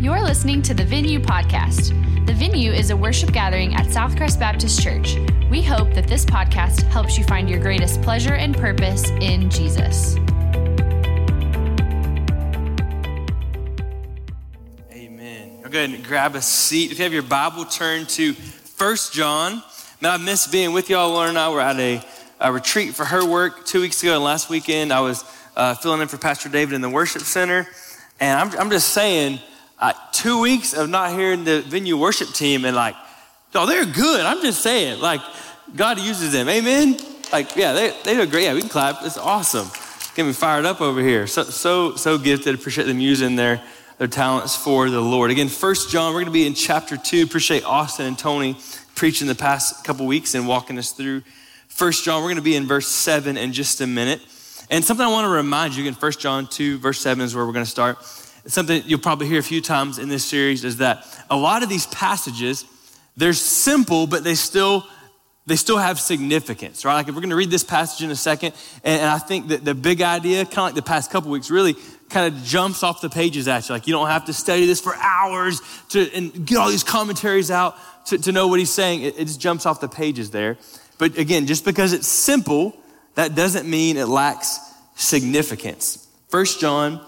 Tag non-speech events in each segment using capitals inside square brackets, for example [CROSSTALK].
You're listening to the Venue Podcast. The Venue is a worship gathering at Southcrest Baptist Church. We hope that this podcast helps you find your greatest pleasure and purpose in Jesus. Amen. Go ahead and grab a seat. If you have your Bible, turn to First John. Now, I miss being with y'all. Lauren and I were at a, a retreat for her work two weeks ago, and last weekend I was uh, filling in for Pastor David in the worship center. And I'm, I'm just saying, uh, two weeks of not hearing the venue worship team, and like, oh, they're good. I'm just saying, like, God uses them. Amen. Like, yeah, they, they do great. Yeah, we can clap. It's awesome. Get me fired up over here. So, so, so gifted. Appreciate them using their, their talents for the Lord. Again, First John, we're going to be in chapter two. Appreciate Austin and Tony preaching the past couple weeks and walking us through First John. We're going to be in verse seven in just a minute. And something I want to remind you again, First John 2, verse 7 is where we're going to start. Something you'll probably hear a few times in this series is that a lot of these passages, they're simple, but they still they still have significance, right? Like if we're going to read this passage in a second, and, I think that the big idea, kind of like the past couple weeks, really kind of jumps off the pages at you. Like you don't have to study this for hours to and get all these commentaries out to, to know what he's saying. It, it just jumps off the pages there. But again, just because it's simple, that doesn't mean it lacks significance. First John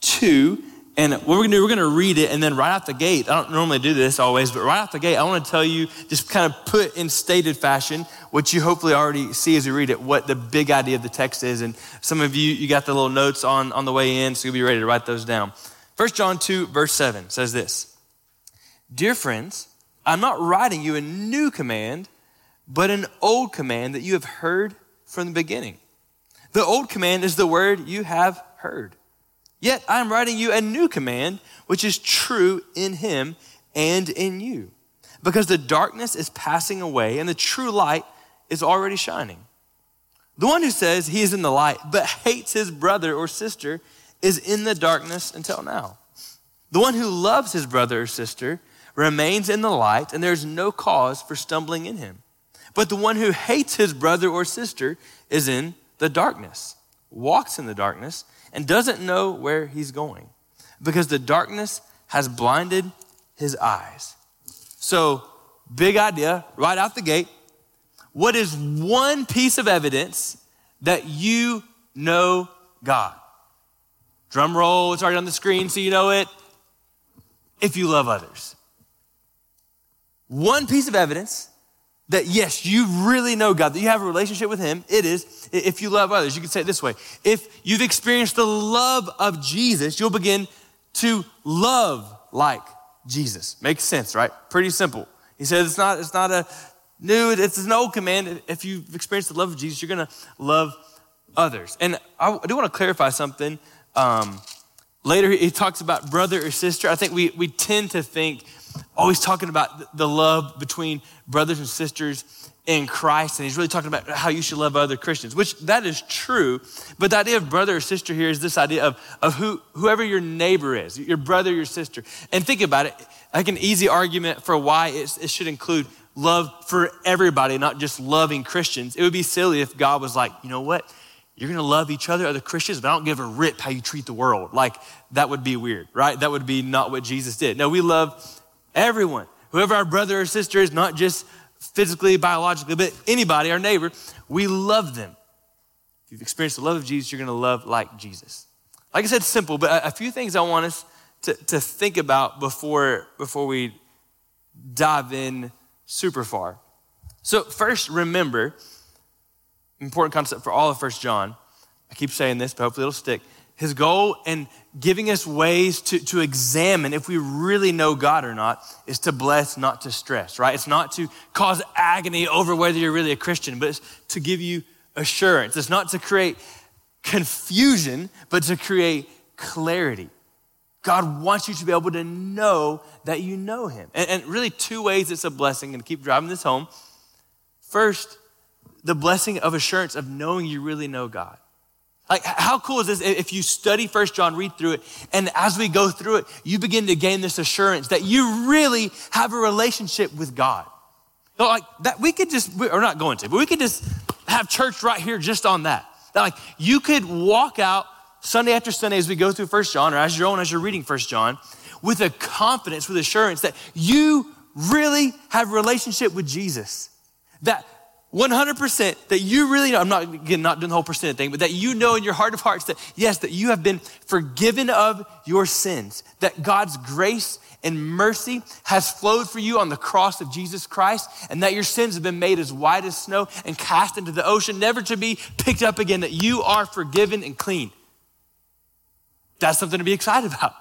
2, and what we're gonna do, we're gonna read it, and then right out the gate, I don't normally do this always, but right out the gate, I wanna tell you, just kind of put in stated fashion, what you hopefully already see as you read it, what the big idea of the text is. And some of you, you got the little notes on, on the way in, so you'll be ready to write those down. First John 2, verse 7 says this Dear friends, I'm not writing you a new command, but an old command that you have heard from the beginning. The old command is the word you have heard. Yet I am writing you a new command, which is true in him and in you. Because the darkness is passing away and the true light is already shining. The one who says he is in the light but hates his brother or sister is in the darkness until now. The one who loves his brother or sister remains in the light and there's no cause for stumbling in him. But the one who hates his brother or sister is in the darkness, walks in the darkness, and doesn't know where he's going because the darkness has blinded his eyes. So, big idea right out the gate. What is one piece of evidence that you know God? Drum roll, it's already on the screen so you know it. If you love others. One piece of evidence that yes, you really know God, that you have a relationship with Him, it is if you love others. You can say it this way if you've experienced the love of Jesus, you'll begin to love like Jesus. Makes sense, right? Pretty simple. He says it's not, it's not a new, it's an old command. If you've experienced the love of Jesus, you're gonna love others. And I do want to clarify something. Um, later, he talks about brother or sister. I think we, we tend to think always talking about the love between brothers and sisters in Christ, and he's really talking about how you should love other Christians, which that is true. But the idea of brother or sister here is this idea of, of who, whoever your neighbor is, your brother, your sister. And think about it, like an easy argument for why it, it should include love for everybody, not just loving Christians. It would be silly if God was like, you know what? You're gonna love each other, other Christians, but I don't give a rip how you treat the world. Like, that would be weird, right? That would be not what Jesus did. No, we love Everyone, whoever our brother or sister is, not just physically, biologically, but anybody, our neighbor, we love them. If you've experienced the love of Jesus, you're going to love like Jesus. Like I said, simple, but a few things I want us to, to think about before, before we dive in super far. So, first, remember, important concept for all of First John. I keep saying this, but hopefully it'll stick. His goal in giving us ways to, to examine if we really know God or not is to bless, not to stress, right? It's not to cause agony over whether you're really a Christian, but it's to give you assurance. It's not to create confusion, but to create clarity. God wants you to be able to know that you know Him. And, and really, two ways it's a blessing, and keep driving this home. First, the blessing of assurance of knowing you really know God. Like, how cool is this if you study First John, read through it, and as we go through it, you begin to gain this assurance that you really have a relationship with God. So like that, we could just, we're not going to, but we could just have church right here just on that. That like you could walk out Sunday after Sunday as we go through First John, or as you're on, as you're reading First John, with a confidence, with assurance that you really have a relationship with Jesus. That 100% that you really know, I'm not, again, not doing the whole percent thing, but that you know in your heart of hearts that yes, that you have been forgiven of your sins, that God's grace and mercy has flowed for you on the cross of Jesus Christ, and that your sins have been made as white as snow and cast into the ocean, never to be picked up again, that you are forgiven and clean. That's something to be excited about.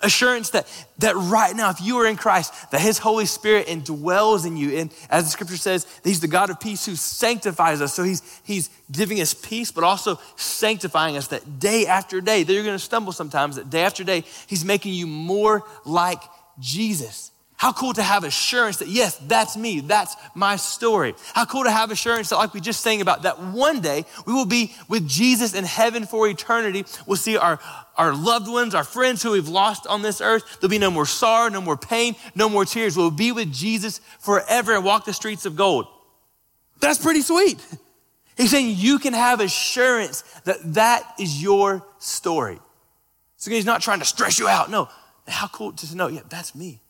Assurance that, that right now, if you are in Christ, that His Holy Spirit indwells in you. And as the scripture says, He's the God of peace who sanctifies us. So He's, he's giving us peace, but also sanctifying us that day after day, that you're going to stumble sometimes, that day after day, He's making you more like Jesus. How cool to have assurance that, yes, that's me, that's my story. How cool to have assurance that, like we just sang about, that one day we will be with Jesus in heaven for eternity. We'll see our, our loved ones, our friends who we've lost on this earth. There'll be no more sorrow, no more pain, no more tears. We'll be with Jesus forever and walk the streets of gold. That's pretty sweet. He's saying you can have assurance that that is your story. So he's not trying to stress you out. No, how cool to know, yeah, that's me.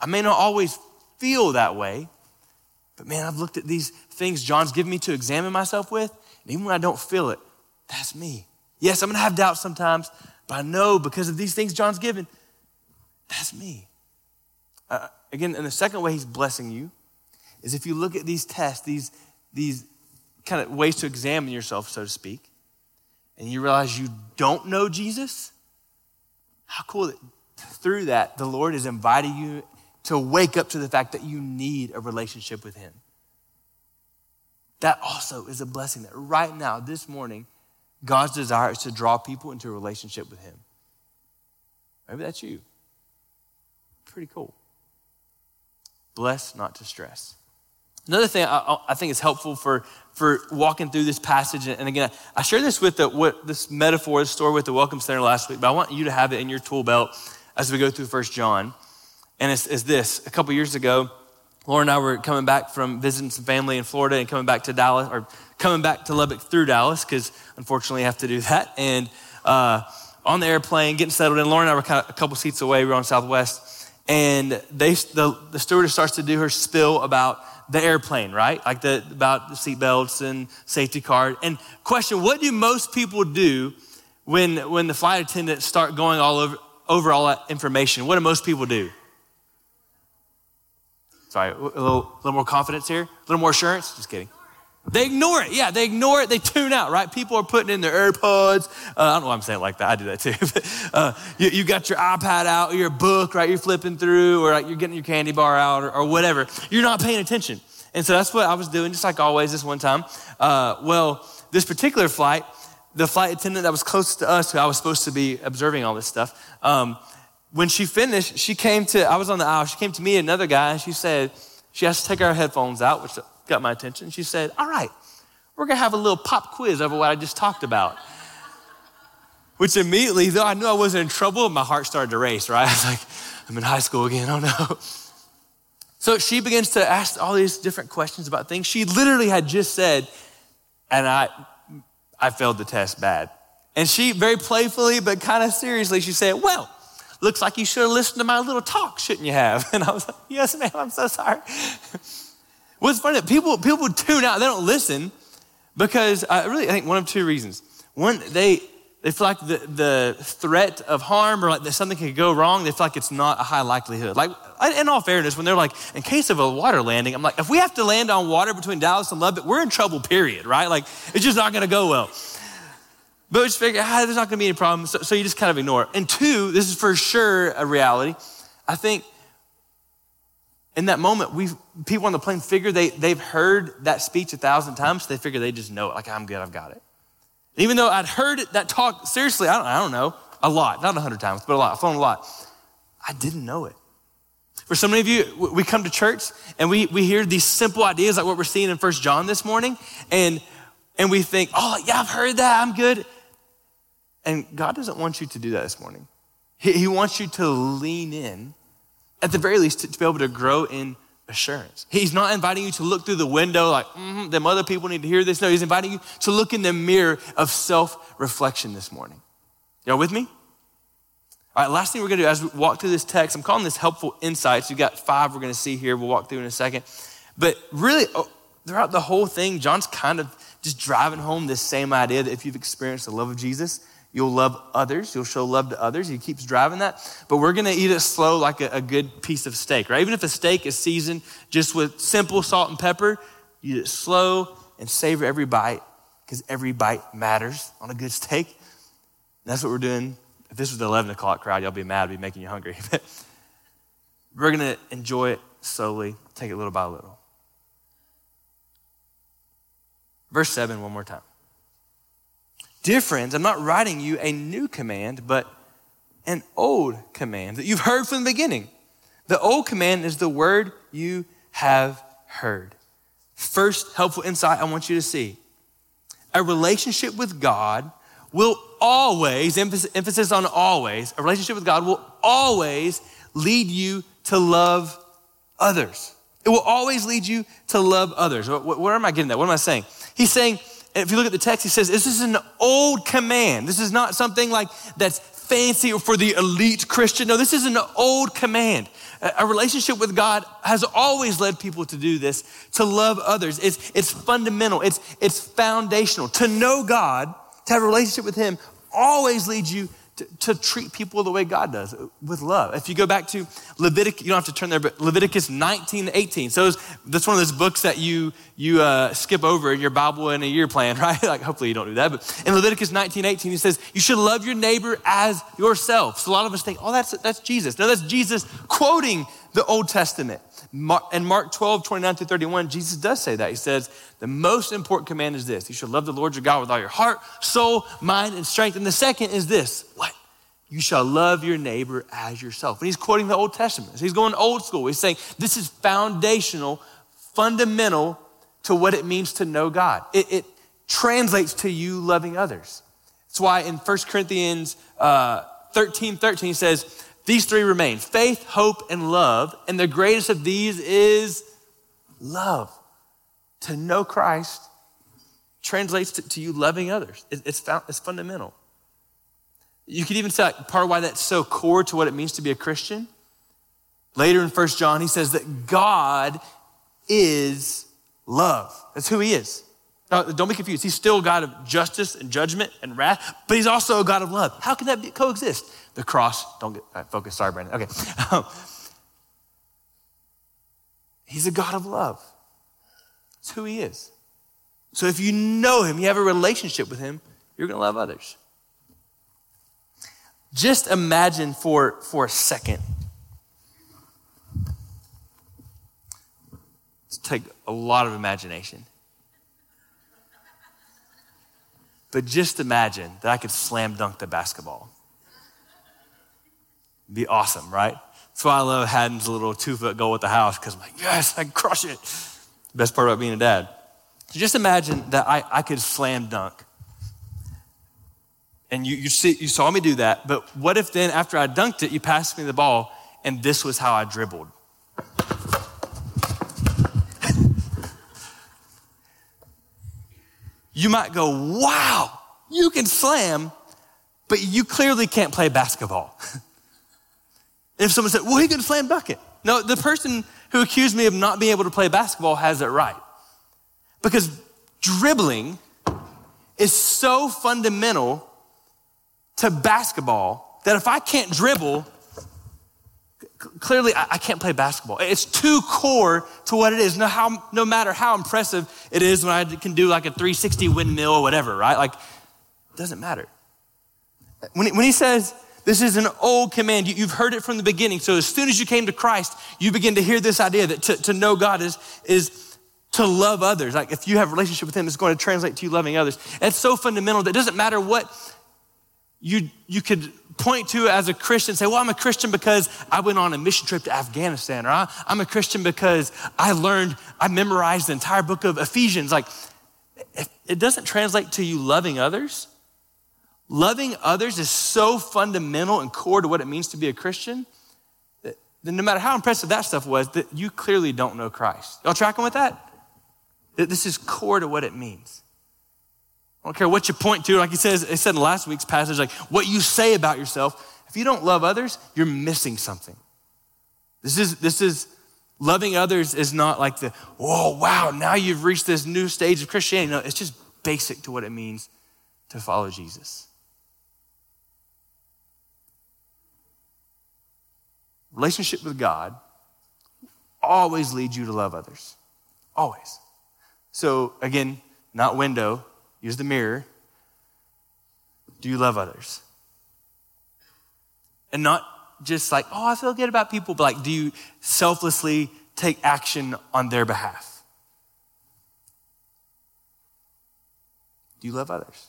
I may not always feel that way, but man, I've looked at these things John's given me to examine myself with, and even when I don't feel it, that's me. Yes, I'm gonna have doubts sometimes, but I know because of these things John's given, that's me. Uh, again, and the second way he's blessing you is if you look at these tests, these, these kind of ways to examine yourself, so to speak, and you realize you don't know Jesus, how cool that through that the Lord is inviting you to wake up to the fact that you need a relationship with Him. That also is a blessing that right now, this morning, God's desire is to draw people into a relationship with Him. Maybe that's you. Pretty cool. Bless, not to stress. Another thing I, I, think is helpful for, for walking through this passage, and again, I shared this with the, what, this metaphor, this story with the Welcome Center last week, but I want you to have it in your tool belt as we go through First John and it's, it's this. A couple years ago, Laura and I were coming back from visiting some family in Florida and coming back to Dallas, or coming back to Lubbock through Dallas, because unfortunately I have to do [LAUGHS] that. And uh, on the airplane, getting settled in, Laura and I were kind of a couple seats away. We were on Southwest. And they, the, the stewardess starts to do her spill about the airplane, right? Like the, about the seatbelts and safety card. And question, what do most people do when, when the flight attendants start going all over, over all that information? What do most people do? Sorry, a little, little more confidence here, a little more assurance. Just kidding. They ignore it. Yeah, they ignore it. They tune out, right? People are putting in their AirPods. Uh, I don't know why I'm saying it like that. I do that too. [LAUGHS] but, uh, you, you, got your iPad out, your book, right? You're flipping through, or like you're getting your candy bar out, or, or, whatever. You're not paying attention. And so that's what I was doing, just like always, this one time. Uh, well, this particular flight, the flight attendant that was close to us, who I was supposed to be observing all this stuff, um, when she finished, she came to, I was on the aisle, she came to me another guy, and she said, she has to take our headphones out, which got my attention. She said, All right, we're gonna have a little pop quiz over what I just talked about. Which immediately, though I knew I wasn't in trouble, my heart started to race, right? [LAUGHS] I was like, I'm in high school again, oh no. So she begins to ask all these different questions about things. She literally had just said, and I, I failed the test bad. And she very playfully, but kind of seriously, she said, Well, looks like you should have listened to my little talk, shouldn't you have? [LAUGHS] And I was like, yes, ma'am, I'm so sorry. [LAUGHS] What's funny, people, people tune out, they don't listen because I really, I think one of two reasons. One, they, they feel like the, the threat of harm or like that something could go wrong, they feel like it's not a high likelihood. Like, in all fairness, when they're like, in case of a water landing, I'm like, if we have to land on water between Dallas and Lubbock, we're in trouble, period, right? Like, it's just not gonna go well. But we just figure, ah, there's not gonna be any problem. So, so you just kind of ignore it. And two, this is for sure a reality. I think in that moment, we people on the plane figure they, they've heard that speech a thousand times, so they figure they just know it. Like, I'm good, I've got it. And even though I'd heard that talk, seriously, I don't, I don't know, a lot, not a hundred times, but a lot, I've flown a lot. I didn't know it. For so many of you, we come to church and we, we hear these simple ideas like what we're seeing in First John this morning, and, and we think, oh, yeah, I've heard that, I'm good. And God doesn't want you to do that this morning. He, he wants you to lean in, at the very least, to, to, be able to grow in assurance. He's not inviting you to look through the window like, mm, them other people need to hear this. No, he's inviting you to look in the mirror of self reflection this morning. Y'all with me? All right, last thing we're gonna do as we walk through this text, I'm calling this helpful insights. You've got five we're gonna see here. We'll walk through in a second. But really, oh, throughout the whole thing, John's kind of just driving home this same idea that if you've experienced the love of Jesus, you'll love others, you'll show love to others. He keeps driving that. But we're gonna eat it slow like a, a good piece of steak, right? Even if a steak is seasoned just with simple salt and pepper, eat it slow and savor every bite because every bite matters on a good steak. And that's what we're doing if this was the 11 o'clock crowd, y'all be mad, I'd be making you hungry. [LAUGHS] But we're going to enjoy it slowly, take it little by little. Verse 7, one more time. Dear friends, I'm not writing you a new command, but an old command that you've heard from the beginning. The old command is the word you have heard. First helpful insight I want you to see a relationship with God will always, emphasis on always, a relationship with God will always lead you to love others. It will always lead you to love others. Where am I getting that? What am I saying? He's saying, if you look at the text, he says, this is an old command. This is not something like that's fancy for the elite Christian. No, this is an old command. A relationship with God has always led people to do this, to love others. It's, it's fundamental, it's, it's foundational. To know God to have a relationship with Him always leads you to, to, treat people the way God does, with love. If you go back to Leviticus, you don't have to turn there, but Leviticus 19 18. So that's one of those books that you, you uh, skip over in your Bible in a year plan, [LAUGHS] right? like, hopefully you don't do that. But in Leviticus 19 18, he says, You should love your neighbor as yourself. So a lot of us think, Oh, that's, that's Jesus. No, that's Jesus quoting the Old Testament. In Mark 12, 29 through 31, Jesus does say that. He says, The most important command is this you should love the Lord your God with all your heart, soul, mind, and strength. And the second is this what? You shall love your neighbor as yourself. And he's quoting the Old Testament. So he's going old school. He's saying this is foundational, fundamental to what it means to know God. It, it translates to you loving others. That's why in 1 Corinthians uh, 13 13 says, these three remain faith, hope, and love. And the greatest of these is love. To know Christ translates to, to you loving others, it, it's, found, it's fundamental. You could even say like, part of why that's so core to what it means to be a Christian. Later in First John, he says that God is love. That's who he is. Now, don't be confused. He's still God of justice and judgment and wrath, but he's also a God of love. How can that be, coexist? The cross, don't get uh, focused. Sorry, Brandon. Okay. [LAUGHS] he's a God of love. That's who he is. So if you know him, you have a relationship with him, you're going to love others. Just imagine for, for a second. Let's take a lot of imagination. But just imagine that I could slam dunk the basketball. Be awesome, right? That's why I love Haddon's little two foot goal at the house because I'm like, yes, I can crush it. Best part about being a dad. So just imagine that I, I could slam dunk. And you, you, see, you saw me do that, but what if then after I dunked it, you passed me the ball and this was how I dribbled? you might go, wow, you can slam, but you clearly can't play basketball. [LAUGHS] if someone said, well, he can slam dunk it. No, the person who accused me of not being able to play basketball has it right. Because dribbling is so fundamental to basketball that if I can't dribble, clearly I, can't play basketball. It's too core to what it is. No, how, no matter how impressive it is when I can do like a 360 windmill or whatever, right? Like, it doesn't matter. When he, when he says, this is an old command. You, have heard it from the beginning. So as soon as you came to Christ, you begin to hear this idea that to, to know God is, is to love others. Like if you have a relationship with him, it's going to translate to you loving others. It's so fundamental that it doesn't matter what you, you could point to as a Christian, say, well, I'm a Christian because I went on a mission trip to Afghanistan, or I'm a Christian because I learned, I memorized the entire book of Ephesians. Like, it doesn't translate to you loving others. Loving others is so fundamental and core to what it means to be a Christian that, that no matter how impressive that stuff was, that you clearly don't know Christ. Y'all tracking with that? That this is core to what it means. I don't care what you point to, like he says, it said in last week's passage, like what you say about yourself If you don't love others, you're missing something. This is, this is loving others is not like the, oh, wow, now you've reached this new stage of Christianity. No, it's just basic to what it means to follow Jesus. Relationship with God always leads you to love others. Always. So, again, not window, use the mirror. Do you love others? And not just like, oh, I feel good about people, but like, do you selflessly take action on their behalf? Do you love others?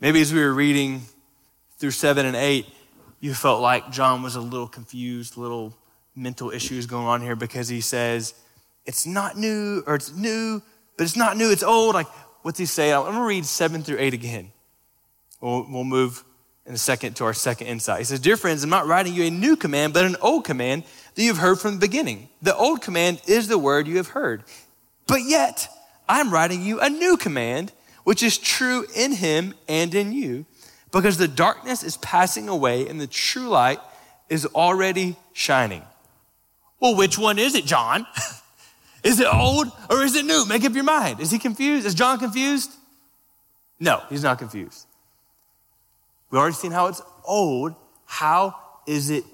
Maybe as we were reading through seven and eight, you felt like John was a little confused, little mental issues going on here because he says, it's not new, or it's new, but it's not new, it's old. Like, what's he say? I'm gonna read seven through eight again. We'll, we'll move in a second to our second insight. He says, Dear friends, I'm not writing you a new command, but an old command that you've heard from the beginning. The old command is the word you have heard. But yet, I'm writing you a new command, which is true in him and in you, because the darkness is passing away and the true light is already shining. Well, which one is it, John? [LAUGHS] is it old or is it new? Make up your mind. Is he confused? Is John confused? No, he's not confused. We've already seen how it's old. How is it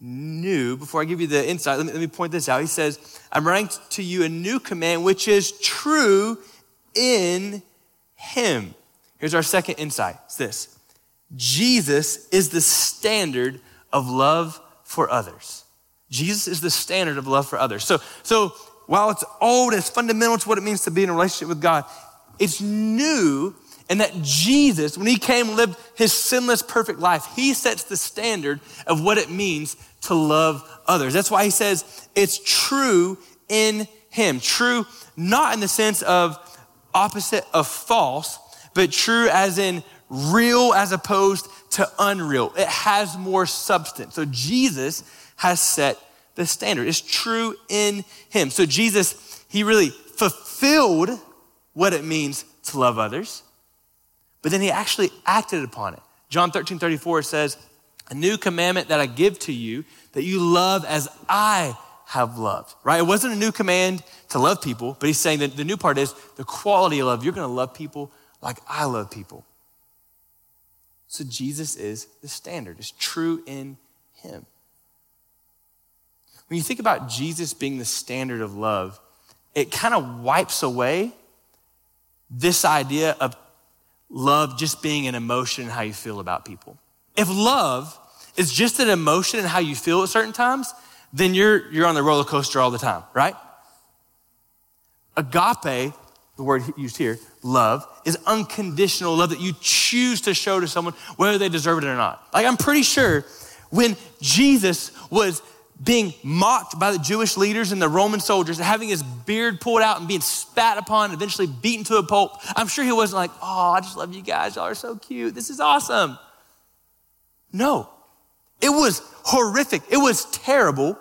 new? Before I give you the insight, let me, let me point this out. He says, I'm writing to you a new command, which is true in him. Here's our second insight. It's this. Jesus is the standard of love for others. Jesus is the standard of love for others. So, so while it's old, it's fundamental to what it means to be in a relationship with God, it's new and that Jesus, when he came lived his sinless, perfect life, he sets the standard of what it means to love others. That's why he says it's true in him. True, not in the sense of opposite of false, but true as in real as opposed to unreal. It has more substance. So Jesus has set the standard. It's true in him. So Jesus, he really fulfilled what it means to love others but then he actually acted upon it. John 13, 34 says, A new commandment that I give to you, that you love as I have loved, right? It wasn't a new command to love people, but he's saying that the new part is the quality of love. You're going to love people like I love people. So Jesus is the standard, it's true in him. When you think about Jesus being the standard of love, it kind of wipes away this idea of love just being an emotion and how you feel about people. If love is just an emotion and how you feel at certain times, then you're, you're on the roller coaster all the time, right? Agape, the word used here, love, is unconditional love that you choose to show to someone whether they deserve it or not. Like, I'm pretty sure when Jesus was being mocked by the Jewish leaders and the Roman soldiers, having his beard pulled out and being spat upon and eventually beaten to a pulp. I'm sure he wasn't like, oh, I just love you guys. Y'all are so cute. This is awesome. No, it was horrific. It was terrible,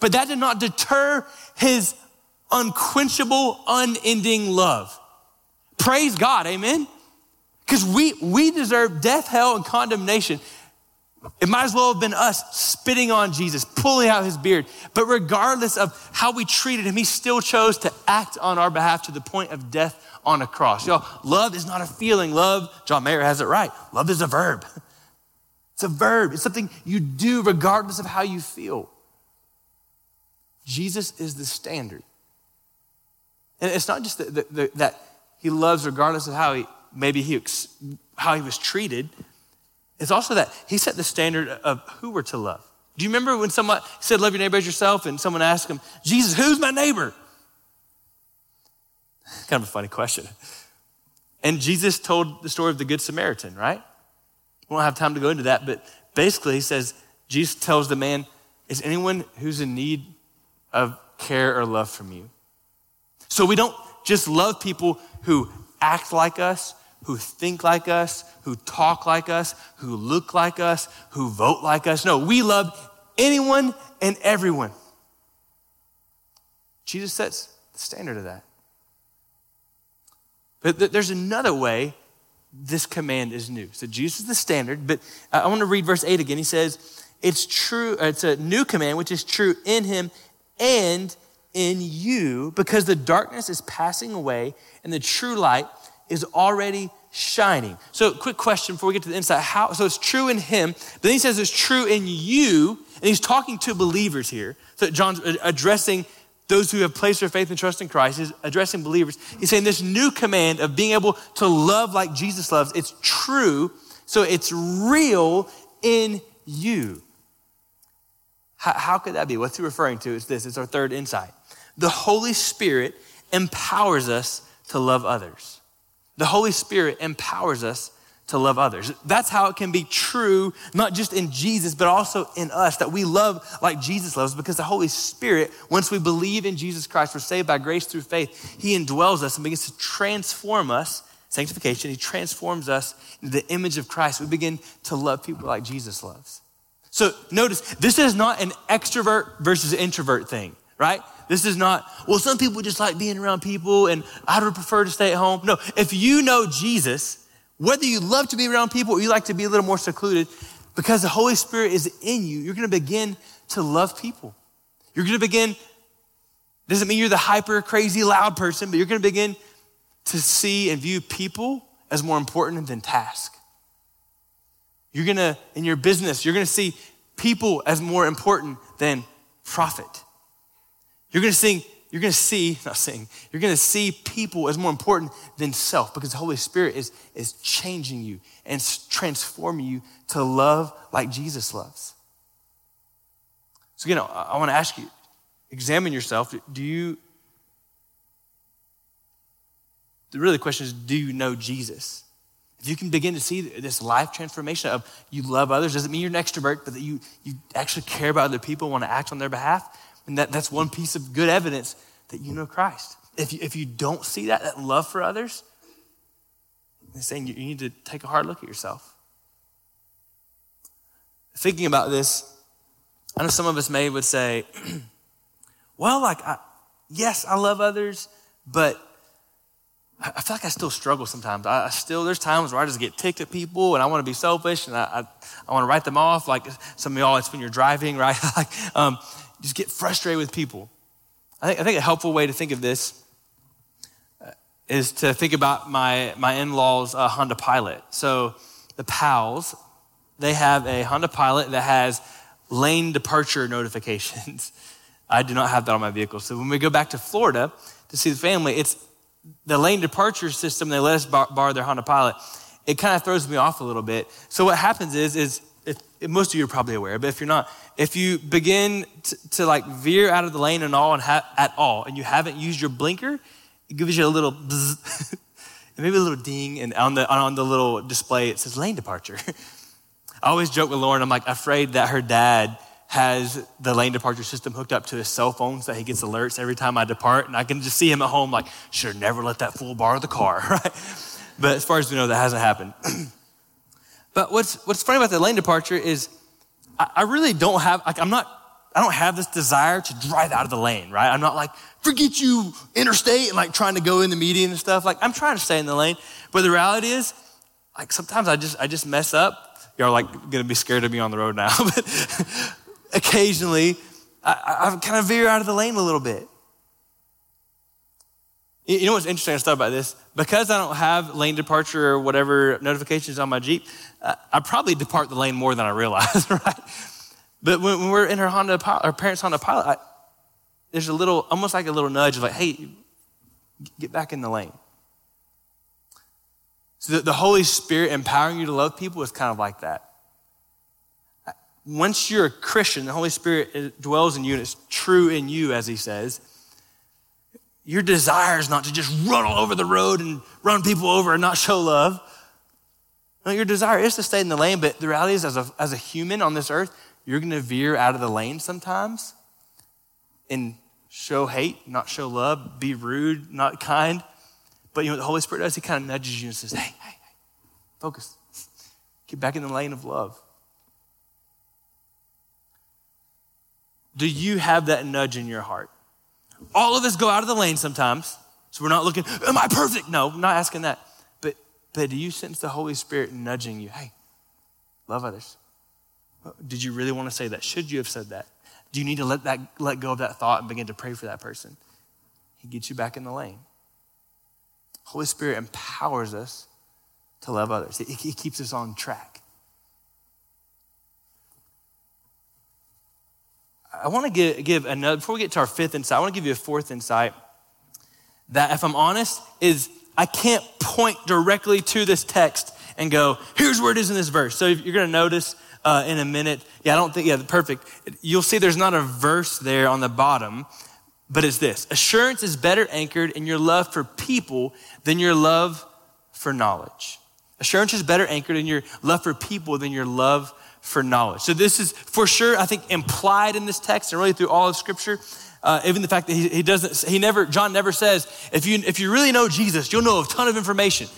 but that did not deter his unquenchable, unending love. Praise God, amen? Because we, we deserve death, hell, and condemnation. It might as well have been us spitting on Jesus, pulling out his beard. But regardless of how we treated him, he still chose to act on our behalf to the point of death on a cross. Y'all, love is not a feeling. Love, John Mayer has it right. Love is a verb. [LAUGHS] It's a verb, it's something you do regardless of how you feel. Jesus is the standard. And it's not just that, that, that he loves regardless of how he, maybe he, how he was treated, it's also that he set the standard of who we're to love. Do you remember when someone said, Love your neighbor as yourself, and someone asked him, Jesus, who's my neighbor? [LAUGHS] Kind of a funny question. And Jesus told the story of the Good Samaritan, right? We won't have time to go into that, but basically, he says, Jesus tells the man, Is anyone who's in need of care or love from you? So we don't just love people who act like us, who think like us, who talk like us, who look like us, who vote like us. No, we love anyone and everyone. Jesus sets the standard of that. But there's another way this command is new. So Jesus is the standard, but I want to read verse 8 again. He says, It's true, it's a new command, which is true in him and in you, because the darkness is passing away and the true light is already shining. So, quick question before we get to the insight. How, so it's true in him, but then he says it's true in you, and he's talking to believers here. So John's addressing those who have placed their faith and trust in Christ, he's addressing believers. He's saying this new command of being able to love like Jesus loves, it's true, so it's real in you. How, how could that be? What's he referring to? It's this, it's our third insight. The Holy Spirit empowers us to love others. The Holy Spirit empowers us to love others. That's how it can be true, not just in Jesus, but also in us, that we love like Jesus loves, because the Holy Spirit, once we believe in Jesus Christ, we're saved by grace through faith, He indwells us and begins to transform us. Sanctification, He transforms us into the image of Christ. We begin to love people like Jesus loves. So notice, this is not an extrovert versus introvert thing, right? This is not, well, some people just like being around people and I would prefer to stay at home. No, if you know Jesus, whether you love to be around people or you like to be a little more secluded, because the Holy Spirit is in you, you're going to begin to love people. You're going to begin, doesn't mean you're the hyper crazy loud person, but you're going to begin to see and view people as more important than task. You're going to, in your business, you're going to see people as more important than profit. You're going to see you're going to see, not sing, you're going to see people as more important than self because the Holy Spirit is, is changing you and transforming you to love like Jesus loves. So, again, I, I want to ask you examine yourself. Do you, the really question is, do you know Jesus? If you can begin to see this life transformation of you love others, doesn't mean you're an extrovert, but that you, you actually care about other people, want to act on their behalf. And that, that's one piece of good evidence that you know Christ. If you, if you don't see that, that love for others, it's saying you, need to take a hard look at yourself. Thinking about this, I know some of us may would say, [CLEARS THROAT] well, like, I, yes, I love others, but I feel like I still struggle sometimes. I, still, there's times where I just get ticked at people and I want to be selfish and I, I, I want to write them off. Like some of y'all, it's when you're driving, [LAUGHS] right? like, um, just get frustrated with people. I think, I think a helpful way to think of this uh, is to think about my, my in law's uh, Honda Pilot. So the PALs, they have a Honda Pilot that has lane departure notifications. [LAUGHS] I do not have that on my vehicle. So when we go back to Florida to see the family, it's the lane departure system. They let us borrow their Honda Pilot. It kind of throws me off a little bit. So what happens is, is most of you are probably aware, but if you're not, if you begin to, to like veer out of the lane and all and ha- at all, and you haven't used your blinker, it gives you a little bzz, [LAUGHS] maybe a little ding, and on the on the little display it says lane departure. [LAUGHS] I always joke with Lauren. I'm like afraid that her dad has the lane departure system hooked up to his cell phone so he gets alerts every time I depart, and I can just see him at home like, should never let that fool borrow the car, [LAUGHS] right? But as far as we know, that hasn't happened. [CLEARS THROAT] But what's, what's funny about the lane departure is I, I really don't have, like, I'm not, I don't have this desire to drive out of the lane, right? I'm not like, forget you interstate and like trying to go in the median and stuff. Like, I'm trying to stay in the lane. But the reality is, like, sometimes I just, I just mess up. Y'all are like gonna be scared of me on the road now. [LAUGHS] but occasionally, I, I kind of veer out of the lane a little bit. You know what's interesting? I thought about this. Because I don't have lane departure or whatever notifications on my Jeep, uh, I probably depart the lane more than I realize, [LAUGHS] right? But when, we're in our Honda, our parents' Honda Pilot, I, there's a little, almost like a little nudge of like, hey, get back in the lane. So the, the Holy Spirit empowering you to love people is kind of like that. Once you're a Christian, the Holy Spirit dwells in you and it's true in you, as he says your desire is not to just run all over the road and run people over and not show love. No, your desire is to stay in the lane, but the reality is, as a, as a human on this earth, you're going to veer out of the lane sometimes and show hate, not show love, be rude, not kind. But you know what the Holy Spirit does? He kind of nudges you and says, hey, hey, hey, focus. Get back in the lane of love. Do you have that nudge in your heart? All of us go out of the lane sometimes. So we're not looking, am I perfect? No, I'm not asking that. But But do you sense the Holy Spirit nudging you? Hey, love others. Did you really want to say that? Should you have said that? Do you need to let that let go of that thought and begin to pray for that person? He gets you back in the lane. Holy Spirit empowers us to love others. He keeps us on track. I want to give, give another, before we get to our fifth insight, I want to give you a fourth insight that, if I'm honest, is I can't point directly to this text and go, here's where it is in this verse. So you're going to notice uh, in a minute, yeah, I don't think, yeah, perfect. You'll see there's not a verse there on the bottom, but it's this Assurance is better anchored in your love for people than your love for knowledge. Assurance is better anchored in your love for people than your love for knowledge. So this is for sure, I think, implied in this text and really through all of Scripture. Uh, even the fact that he, he doesn't, he never, John never says, if you if you really know Jesus, you'll know a ton of information.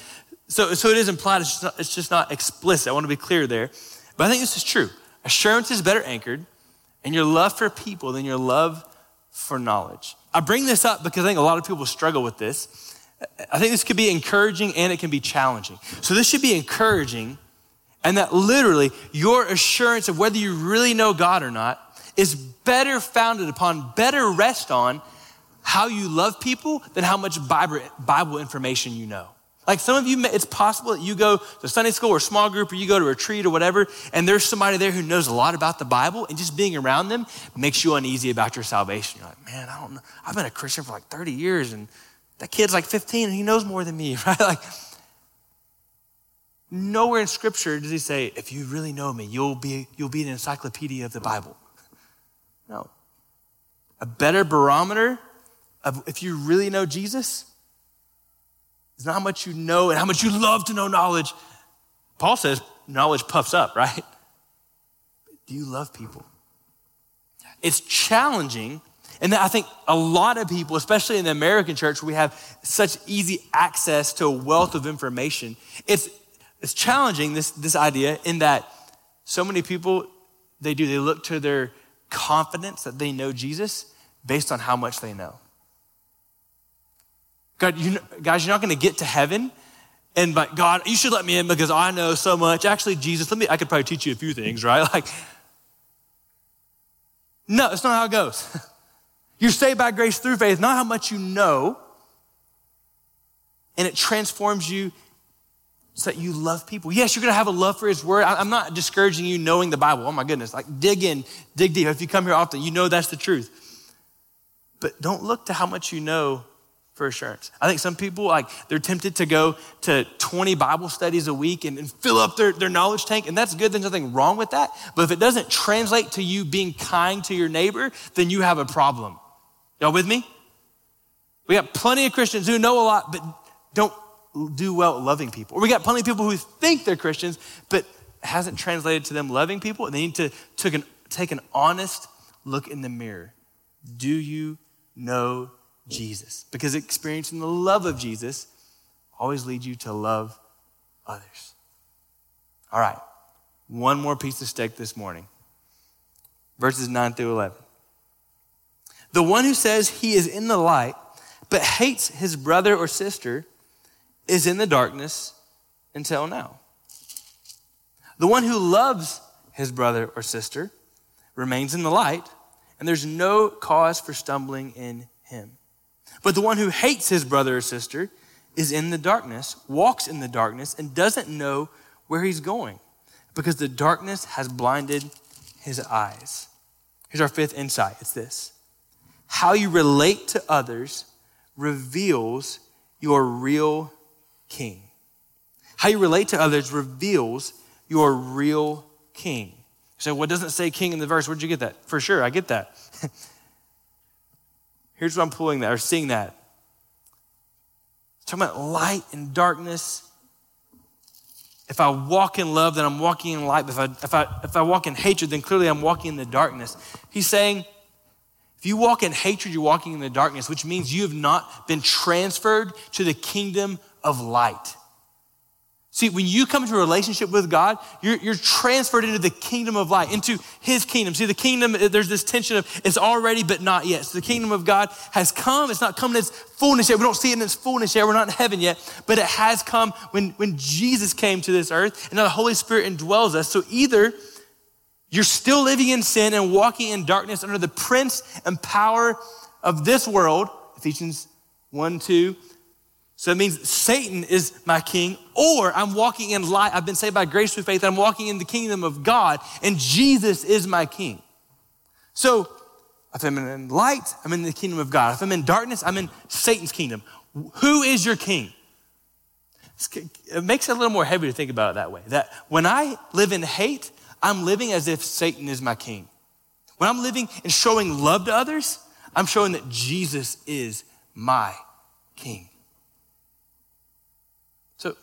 So so it is implied. It's just not, it's just not explicit. I want to be clear there, but I think this is true. Assurance is better anchored in your love for people than your love for knowledge. I bring this up because I think a lot of people struggle with this. I think this could be encouraging and it can be challenging. So this should be encouraging and that literally your assurance of whether you really know God or not is better founded upon, better rest on how you love people than how much Bible information you know. Like some of you, it's possible that you go to Sunday school or small group or you go to a retreat or whatever, and there's somebody there who knows a lot about the Bible, and just being around them makes you uneasy about your salvation. You're like, man, I don't know. I've been a Christian for like 30 years, and that kid's like 15 and he knows more than me, [LAUGHS] right? Like, Nowhere in Scripture does he say, if you really know me, you'll be, you'll be an encyclopedia of the Bible. No. A better barometer of if you really know Jesus is not how much you know and how much you love to know knowledge. Paul says knowledge puffs up, right? do you love people? It's challenging. And I think a lot of people, especially in the American church, we have such easy access to a wealth of information, it's it's challenging, this, this idea, in that so many people, they do, they look to their confidence that they know Jesus based on how much they know. God, you, guys, you're not going to get to heaven and but God, you should let me in because I know so much. Actually, Jesus, let me, I could probably teach you a few things, right? [LAUGHS] Like, no, it's not how it goes. [LAUGHS] You're saved by grace through faith, not how much you know. And it transforms you so that you love people. Yes, you're going to have a love for His Word. I'm not discouraging you knowing the Bible. Oh my goodness. Like, dig in, dig deep. If you come here often, you know that's the truth. But don't look to how much you know for assurance. I think some people, like, they're tempted to go to 20 Bible studies a week and, and fill up their, their knowledge tank, and that's good. There's nothing wrong with that. But if it doesn't translate to you being kind to your neighbor, then you have a problem. Y'all with me? We got plenty of Christians who know a lot, but don't do well loving people. Or we got plenty of people who think they're Christians, but hasn't translated to them loving people. And they need to an, take an honest look in the mirror. Do you know Jesus? Because experiencing the love of Jesus always leads you to love others. All right, one more piece of steak this morning verses 9 through 11. The one who says he is in the light, but hates his brother or sister, is in the darkness until now. The one who loves his brother or sister remains in the light, and there's no cause for stumbling in him. But the one who hates his brother or sister is in the darkness, walks in the darkness, and doesn't know where he's going because the darkness has blinded his eyes. Here's our fifth insight it's this how you relate to others reveals your real king. How you relate to others reveals your real king. So, what doesn't say king in the verse? Where'd you get that? For sure, I get that. [LAUGHS] Here's what I'm pulling that or seeing that. It's talking about light and darkness. If I walk in love, then I'm walking in light. If I, if I, if I walk in hatred, then clearly I'm walking in the darkness. He's saying, if you walk in hatred, you're walking in the darkness, which means you have not been transferred to the kingdom of light. See, when you come into a relationship with God, you're, you're transferred into the kingdom of light, into His kingdom. See, the kingdom, there's this tension of it's already, but not yet. So the kingdom of God has come. It's not come in its fullness yet. We don't see it in its fullness yet. We're not in heaven yet, but it has come when, when Jesus came to this earth and now the Holy Spirit indwells us. So either you're still living in sin and walking in darkness under the prince and power of this world, Ephesians 1 2. So it means Satan is my king, or I'm walking in light. I've been saved by grace through faith. I'm walking in the kingdom of God, and Jesus is my king. So if I'm in light, I'm in the kingdom of God. If I'm in darkness, I'm in Satan's kingdom. Who is your king? It makes it a little more heavy to think about it that way. That when I live in hate, I'm living as if Satan is my king. When I'm living and showing love to others, I'm showing that Jesus is my king. So,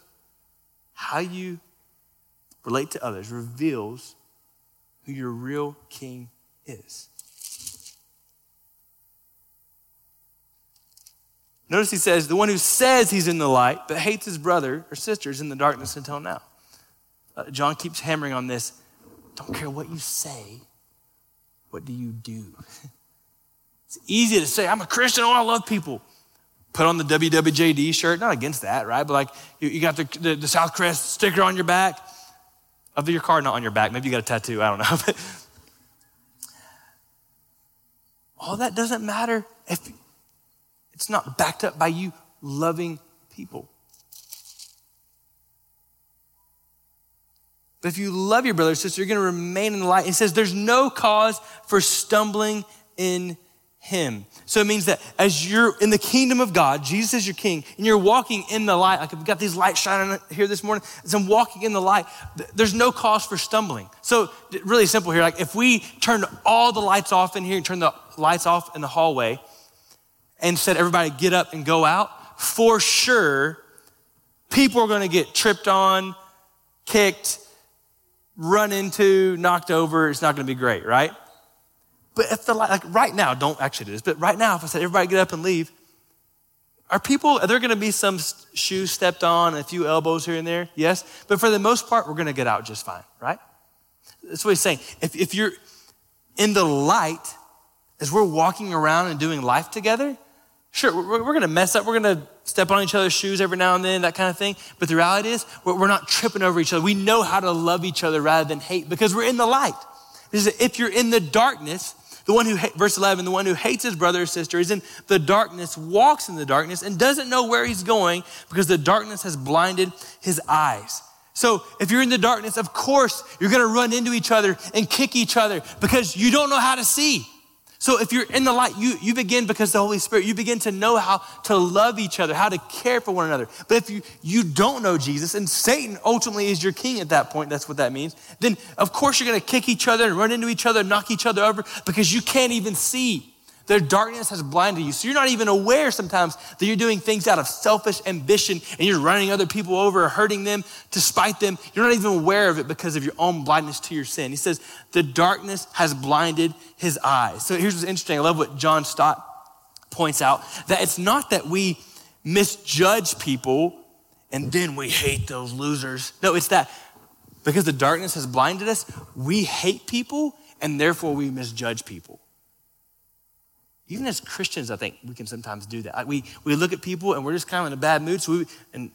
how you relate to others reveals who your real king is. Notice he says, the one who says he's in the light but hates his brother or sister is in the darkness until now. Uh, John keeps hammering on this. Don't care what you say, what do you do? [LAUGHS] it's easy to say, I'm a Christian, oh, I love people. Put on the WWJD shirt, not against that, right? But like you, you got the, the, the Southcrest sticker on your back, of your car, not on your back. Maybe you got a tattoo, I don't know. [LAUGHS] all that doesn't matter if it's not backed up by you loving people. But if you love your brother or sister, you're going to remain in the light. It says there's no cause for stumbling in him. So it means that as you're in the kingdom of God, Jesus is your king, and you're walking in the light, like we've got these lights shining here this morning, as I'm walking in the light, there's no cause for stumbling. So really simple here, like if we turned all the lights off in here and turned the lights off in the hallway, and said, everybody get up and go out, for sure, people are gonna get tripped on, kicked, run into, knocked over. It's not gonna be great, right? But if the like right now, don't actually do this, but right now, if I said everybody get up and leave, are people, are there gonna be some shoes stepped on, and a few elbows here and there? Yes. But for the most part, we're gonna get out just fine, right? That's what he's saying. If, if you're in the light, as we're walking around and doing life together, Sure, we're, we're to mess up. We're to step on each other's shoes every now and then, that kind of thing. But the reality is, we're not tripping over each other. We know how to love each other rather than hate because we're in the light. If you're in the darkness, the one who, verse 11, the one who hates his brother or sister is in the darkness, walks in the darkness, and doesn't know where he's going because the darkness has blinded his eyes. So if you're in the darkness, of course, you're going to run into each other and kick each other because you don't know how to see. So if you're in the light, you, you begin because the Holy Spirit, you begin to know how to love each other, how to care for one another. But if you, you don't know Jesus and Satan ultimately is your king at that point, that's what that means, then of course you're going to kick each other and run into each other, knock each other over because you can't even see. Their darkness has blinded you. So you're not even aware sometimes that you're doing things out of selfish ambition and you're running other people over or hurting them to spite them. You're not even aware of it because of your own blindness to your sin. He says, the darkness has blinded his eyes. So here's what's interesting. I love what John Stott points out that it's not that we misjudge people and then we hate those losers. No, it's that because the darkness has blinded us, we hate people and therefore we misjudge people. Even as Christians, I think we can sometimes do that. We, we look at people and we're just kind of in a bad mood. So we, and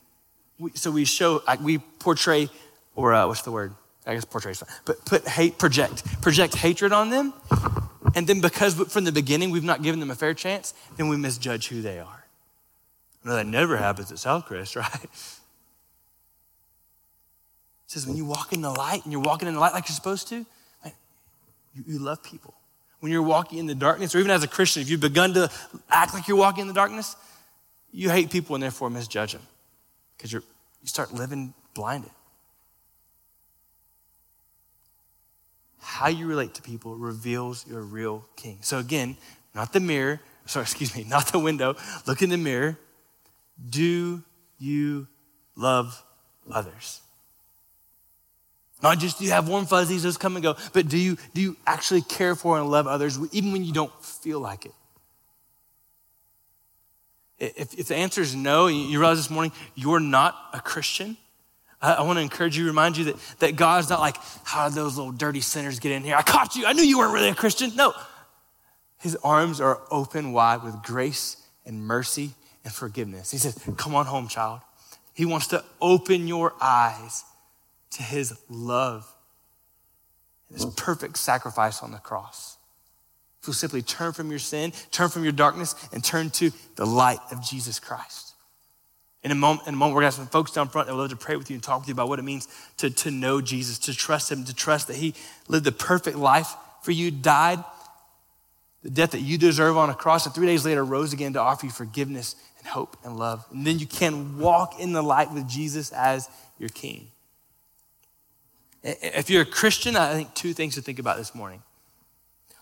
we, so we show, like we portray, or uh, what's the word? I guess portray. But put hate, project, project hatred on them. And then because from the beginning we've not given them a fair chance, then we misjudge who they are. No, that never happens at Southcrest, [LAUGHS] right? It says when you walk in the light and you're walking in the light like you're supposed to, you, you love people when you're walking in the darkness, or even as a Christian, if you've begun to act like you're walking in the darkness, you hate people and therefore misjudge them because you start living blinded. How you relate to people reveals your real king. So again, not the mirror, sorry, [LAUGHS] excuse me, not the window. Look in the mirror. Do you love others? Not just do you have warm fuzzies, those come and go, but do you, do you actually care for and love others even when you don't feel like it? If, if the answer is no, you realize this morning you're not a Christian, I, I want to encourage you, remind you that, that God's not like, how did those little dirty sinners get in here? I caught you. I knew you weren't really a Christian. No. His arms are open wide with grace and mercy and forgiveness. He says, Come on home, child. He wants to open your eyes to his love and his perfect sacrifice on the cross. So simply turn from your sin, turn from your darkness, and turn to the light of Jesus Christ. In a moment, in a moment we're going to have some folks down front that would love to pray with you and talk with you about what it means to, to know Jesus, to trust Him, to trust that He lived the perfect life for you, died the death that you deserve on a cross, and three days later rose again to offer you forgiveness and hope and love. And then you can walk in the light with Jesus as your King. If you're a Christian, I think two things to think about this morning.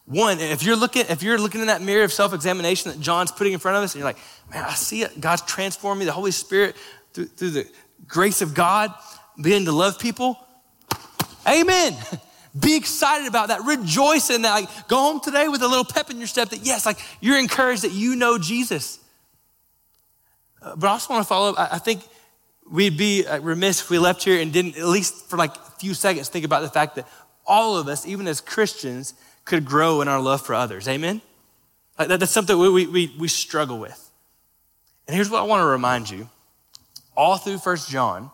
One, if you're looking, if you're looking in that mirror of self-examination that John's putting in front of us, and you're like, man, I see it. God's transformed me. The Holy Spirit, through, through the grace of God, beginning to love people. Amen. [LAUGHS] Be excited about that. Rejoice in that. Like, go home today with a little pep in your step that, yes, like you're encouraged that you know Jesus. Uh, but I also want to follow up. I, I think we'd be uh, remiss if we left here and didn't, at least for like a few seconds, think about the fact that all of us, even as Christians, could grow in our love for others. Amen? Like that, that's something we, we, we struggle with. And here's what I want to remind you. All through First John,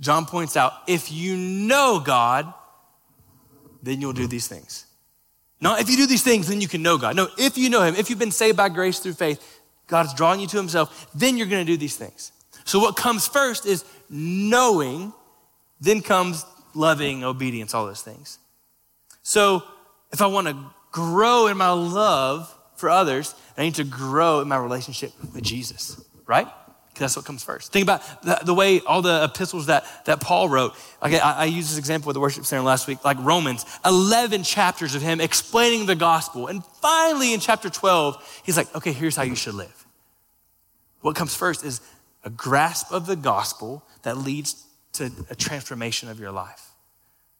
John points out if you know God, then you'll do these things. Not if you do these things, then you can know God. No, if you know Him, if you've been saved by grace through faith, God's drawing you to Himself, then you're going to do these things. So, what comes first is knowing, then comes loving, obedience, all those things. So, if I want to grow in my love for others, I need to grow in my relationship with Jesus, right? Because that's what comes first. Think about the, the, way all the epistles that, that Paul wrote. Like I, I used this example with the worship center last week, like Romans, 11 chapters of him explaining the gospel. And finally, in chapter 12, he's like, okay, here's how you should live. What comes first is a grasp of the gospel that leads to a transformation of your life.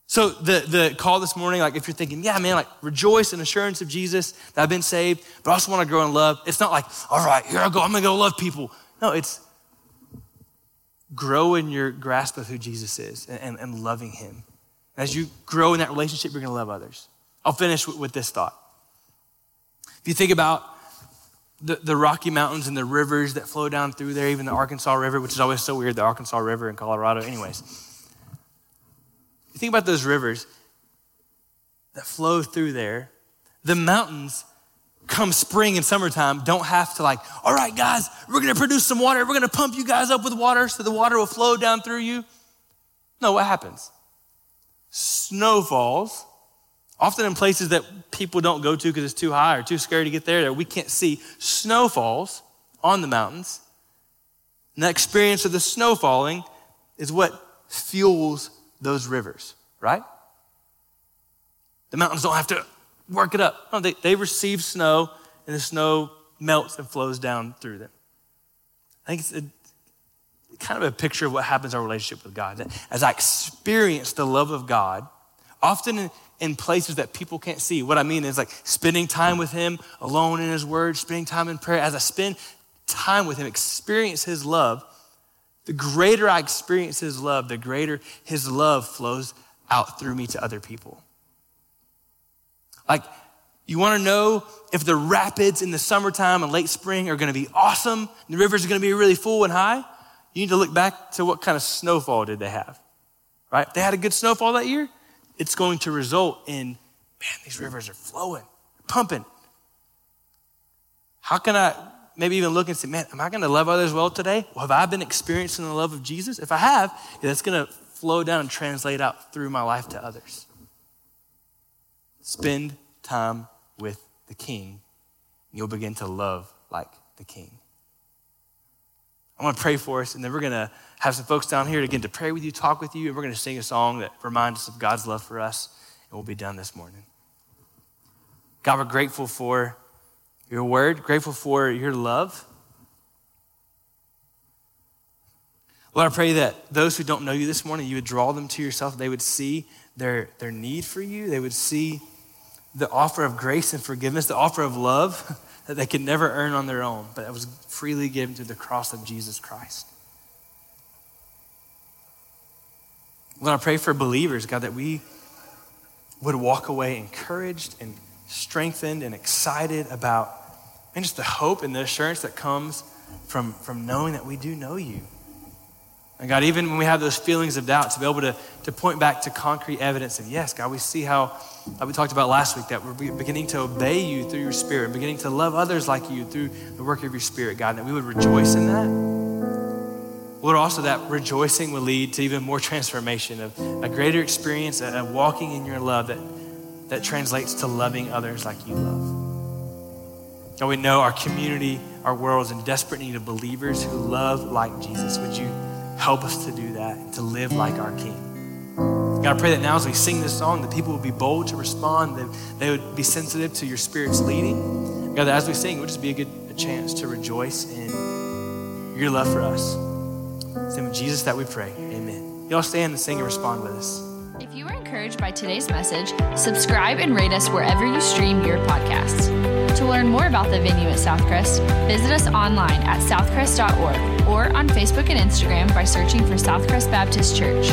So the, the call this morning, like if you're thinking, yeah, man, like rejoice in assurance of Jesus that I've been saved, but I also want to grow in love. It's not like, all right, here I go, I'm gonna go love people. No, it's grow in your grasp of who Jesus is and, and, and loving him. As you grow in that relationship, you're gonna love others. I'll finish with, with this thought. If you think about the, the Rocky Mountains and the rivers that flow down through there, even the Arkansas River, which is always so weird, the Arkansas River in Colorado, anyways you think about those rivers that flow through there, the mountains come spring and summertime don't have to like, all right, guys, we're gonna produce some water. We're gonna pump you guys up with water so the water will flow down through you. No, what happens? Snow falls, often in places that people don't go to because it's too high or too scary to get there that we can't see. Snow falls on the mountains. And that experience of the snow falling is what fuels those rivers, right? The mountains don't have to work it up. No, they, they receive snow, and the snow melts and flows down through them. I think it's a, kind of a picture of what happens in our relationship with God. As I experience the love of God, often in, places that people can't see, what I mean is like spending time with Him alone in His Word, spending time in prayer. As I spend time with Him, experience His love, the greater I experience His love, the greater His love flows out through me to other people. Like, you want to know if the rapids in the summertime and late spring are going to be awesome, the rivers are going to be really full and high? You need to look back to what kind of snowfall did they have, right? They had a good snowfall that year, it's going to result in, man, these rivers are flowing, pumping. How can I maybe even look and say, man, am I going to love others well today? Well, have I been experiencing the love of Jesus? If I have, yeah, that's going to flow down and translate out through my life to others. Spend time with the King, and you'll begin to love like the King. I want to pray for us, and then we're going to have some folks down here again to pray with you, talk with you, and we're going to sing a song that reminds us of God's love for us, and we'll be done this morning. God, we're grateful for your word, grateful for your love. Lord, I pray that those who don't know you this morning, you would draw them to yourself. They would see their, their need for you. They would see the offer of grace and forgiveness, the offer of love [LAUGHS] that they could never earn on their own, but that was freely given through the cross of Jesus Christ. Lord, I pray for believers, God, that we would walk away encouraged and strengthened and excited about and just the hope and the assurance that comes from, from knowing that we do know you. And God, even when we have those feelings of doubt, to be able to, to point back to concrete evidence of, yes, God, we see how, like we talked about last week, that we're beginning to obey you through your spirit, beginning to love others like you through the work of your spirit, God, and that we would rejoice in that. Lord, also that rejoicing will lead to even more transformation of a greater experience of walking in your love that, that translates to loving others like you love. God, we know our community, our world is in desperate need of believers who love like Jesus. Would you? Help us to do that to live like our King. God, I pray that now as we sing this song, that people will be bold to respond, that they would be sensitive to your Spirit's leading. God, that as we sing, it would just be a good a chance to rejoice in your love for us. It's in Jesus that we pray. Amen. Y'all stand and sing and respond with us. If you were encouraged by today's message, subscribe and rate us wherever you stream your podcasts. To learn more about the venue at Southcrest, visit us online at southcrest.org or on Facebook and Instagram by searching for Southcrest Baptist Church.